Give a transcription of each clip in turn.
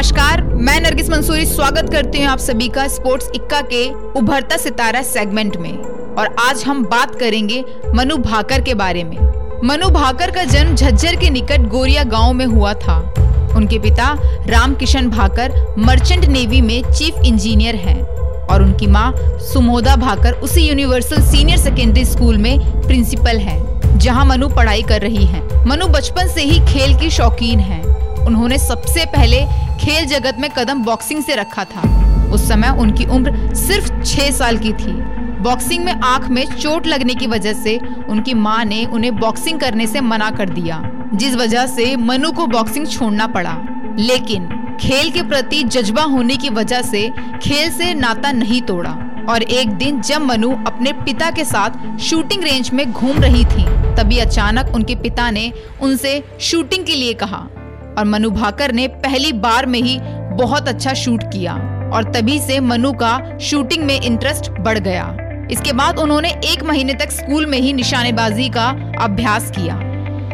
नमस्कार, मैं नरगिस मंसूरी स्वागत करती हूँ आप सभी का स्पोर्ट्स इक्का के उभरता सितारा सेगमेंट में। और आज हम बात करेंगे मनु भाकर के बारे में। मनु भाकर का जन्म झज्जर के निकट गोरिया गाँव में हुआ था। उनके पिता राम किशन भाकर मर्चेंट नेवी में चीफ इंजीनियर हैं और उनकी माँ सुमोदा भाकर उसी यूनिवर्सल सीनियर सेकेंडरी स्कूल में प्रिंसिपल है, जहाँ मनु पढ़ाई कर रही है। मनु बचपन से ही खेल की शौकीन है। उन्होंने सबसे पहले खेल जगत में कदम बॉक्सिंग से रखा था। उस समय उनकी उम्र सिर्फ़ छह साल की थी। बॉक्सिंग में आँख में चोट लगने की वजह से उनकी माँ ने उन्हें बॉक्सिंग करने से मना कर दिया, जिस वजह से मनु को बॉक्सिंग छोड़ना पड़ा। लेकिन खेल के प्रति जज्बा होने की वजह से खेल से नाता नहीं तोड़ा और एक दिन जब मनु अपने पिता के साथ शूटिंग रेंज में घूम रही थी, तभी अचानक उनके पिता ने उनसे शूटिंग के लिए कहा। और मनु भाकर ने पहली बार में ही बहुत अच्छा शूट किया और तभी से मनु का शूटिंग में इंटरेस्ट बढ़ गया। इसके बाद उन्होंने एक महीने तक स्कूल में ही निशानेबाजी का अभ्यास किया।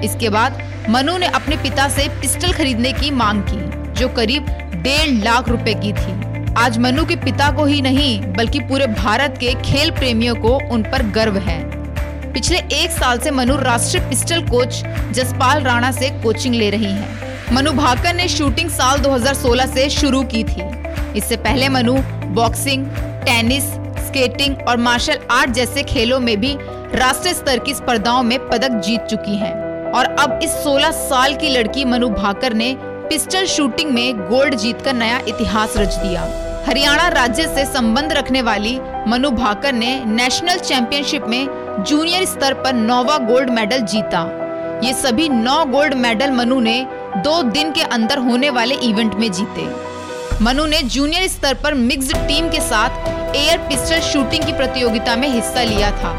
इसके बाद मनु ने अपने पिता से पिस्टल खरीदने की मांग की, जो करीब डेढ़ लाख रुपए की थी। आज मनु के पिता को ही नहीं, बल्कि पूरे भारत के खेल प्रेमियों को उन पर गर्व है। पिछले एक साल से मनु राष्ट्रीय पिस्टल कोच जसपाल राणा से कोचिंग ले रही हैं। मनु भाकर ने शूटिंग साल 2016 से शुरू की थी। इससे पहले मनु बॉक्सिंग, टेनिस, स्केटिंग और मार्शल आर्ट जैसे खेलों में भी राष्ट्रीय स्तर की स्पर्धाओं में पदक जीत चुकी हैं। और अब इस 16 साल की लड़की मनु भाकर ने पिस्टल शूटिंग में गोल्ड जीतकर नया इतिहास रच दिया। हरियाणा राज्य से संबंध रखने वाली मनु भाकर ने नेशनल चैंपियनशिप में जूनियर स्तर पर नौवा गोल्ड मेडल जीता। ये सभी नौ गोल्ड मेडल मनु ने दो दिन के अंदर होने वाले इवेंट में जीते। मनु ने जूनियर स्तर पर मिक्स्ड टीम के साथ एयर पिस्टल शूटिंग की प्रतियोगिता में हिस्सा लिया था,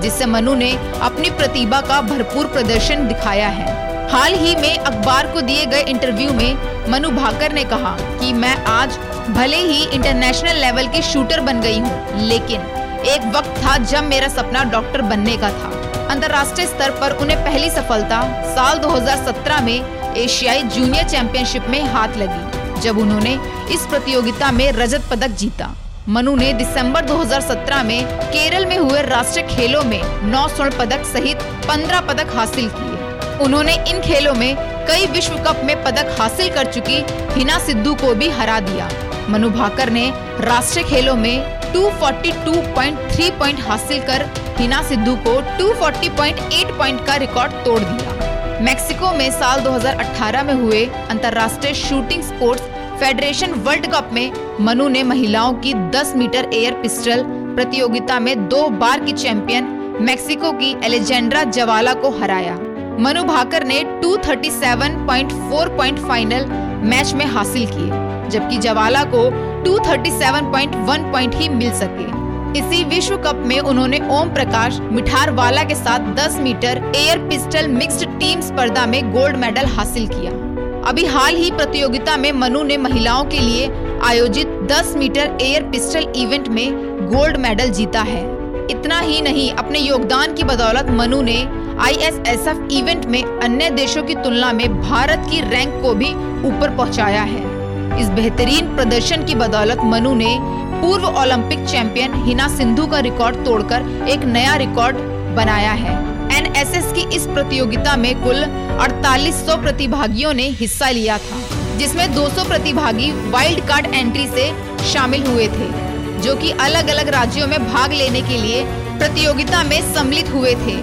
जिससे मनु ने अपनी प्रतिभा का भरपूर प्रदर्शन दिखाया है। हाल ही में अखबार को दिए गए इंटरव्यू में मनु भाकर ने कहा कि मैं आज भले ही इंटरनेशनल लेवल की शूटर बन गई हूँ, लेकिन एक वक्त था जब मेरा सपना डॉक्टर बनने का था। अंतर्राष्ट्रीय स्तर पर उन्हें पहली सफलता साल 2017 में एशियाई जूनियर चैंपियनशिप में हाथ लगी, जब उन्होंने इस प्रतियोगिता में रजत पदक जीता। मनु ने दिसंबर 2017 में केरल में हुए राष्ट्रीय खेलों में नौ स्वर्ण पदक सहित 15 पदक हासिल किए। उन्होंने इन खेलों में कई विश्व कप में पदक हासिल कर चुकी हिना सिद्धू को भी हरा दिया। मनु भाकर ने राष्ट्रीय खेलों में 242.3 पॉइंट हासिल कर हिना सिद्धू को 240.8 पॉइंट का रिकॉर्ड तोड़ दिया। मेक्सिको में साल 2018 में हुए अंतर्राष्ट्रीय shooting sports federation world cup में मनु ने महिलाओं की 10 मीटर एयर पिस्टल प्रतियोगिता में दो बार की चैंपियन मेक्सिको की एलेजेंड्रा जवाला को हराया। मनु भाकर ने 237.4 पॉइंट फाइनल मैच में हासिल किए, जबकि जवाला को 237.1 पॉइंट ही मिल सके। इसी विश्व कप में उन्होंने ओम प्रकाश मिठारवाला के साथ 10 metre, air pistol mixed team स्पर्धा में गोल्ड मेडल हासिल किया। अभी हाल ही प्रतियोगिता में मनु ने महिलाओं के लिए आयोजित 10 मीटर एयर पिस्टल इवेंट में गोल्ड मेडल जीता है। इतना ही नहीं, अपने योगदान की बदौलत मनु ने आईएसएसएफ इवेंट में अन्य देशों की तुलना में भारत की रैंक को भी ऊपर पहुँचाया है। इस बेहतरीन प्रदर्शन की बदौलत मनु ने पूर्व ओलंपिक चैंपियन हिना सिंधु का रिकॉर्ड तोड़कर एक नया रिकॉर्ड बनाया है। एनएसएस की इस प्रतियोगिता में कुल 4800 प्रतिभागियों ने हिस्सा लिया था, जिसमें 200 प्रतिभागी वाइल्ड कार्ड एंट्री से शामिल हुए थे, जो कि अलग अलग राज्यों में भाग लेने के लिए प्रतियोगिता में सम्मिलित हुए थे।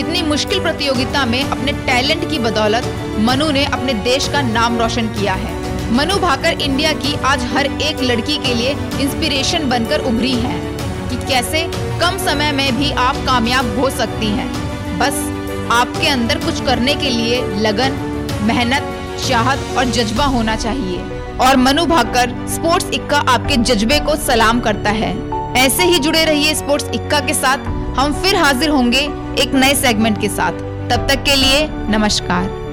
इतनी मुश्किल प्रतियोगिता में अपने टैलेंट की बदौलत मनु ने अपने देश का नाम रोशन किया है। मनु भाकर इंडिया की आज हर एक लड़की के लिए इंस्पिरेशन बनकर उभरी है कि कैसे कम समय में भी आप कामयाब हो सकती हैं। बस आपके अंदर कुछ करने के लिए लगन, मेहनत, चाहत और जज्बा होना चाहिए। और मनु भाकर स्पोर्ट्स इक्का आपके जज्बे को सलाम करता है। ऐसे ही जुड़े रहिए स्पोर्ट्स इक्का के साथ। हम फिर हाजिर होंगे एक नए सेगमेंट के साथ। तब तक के लिए नमस्कार।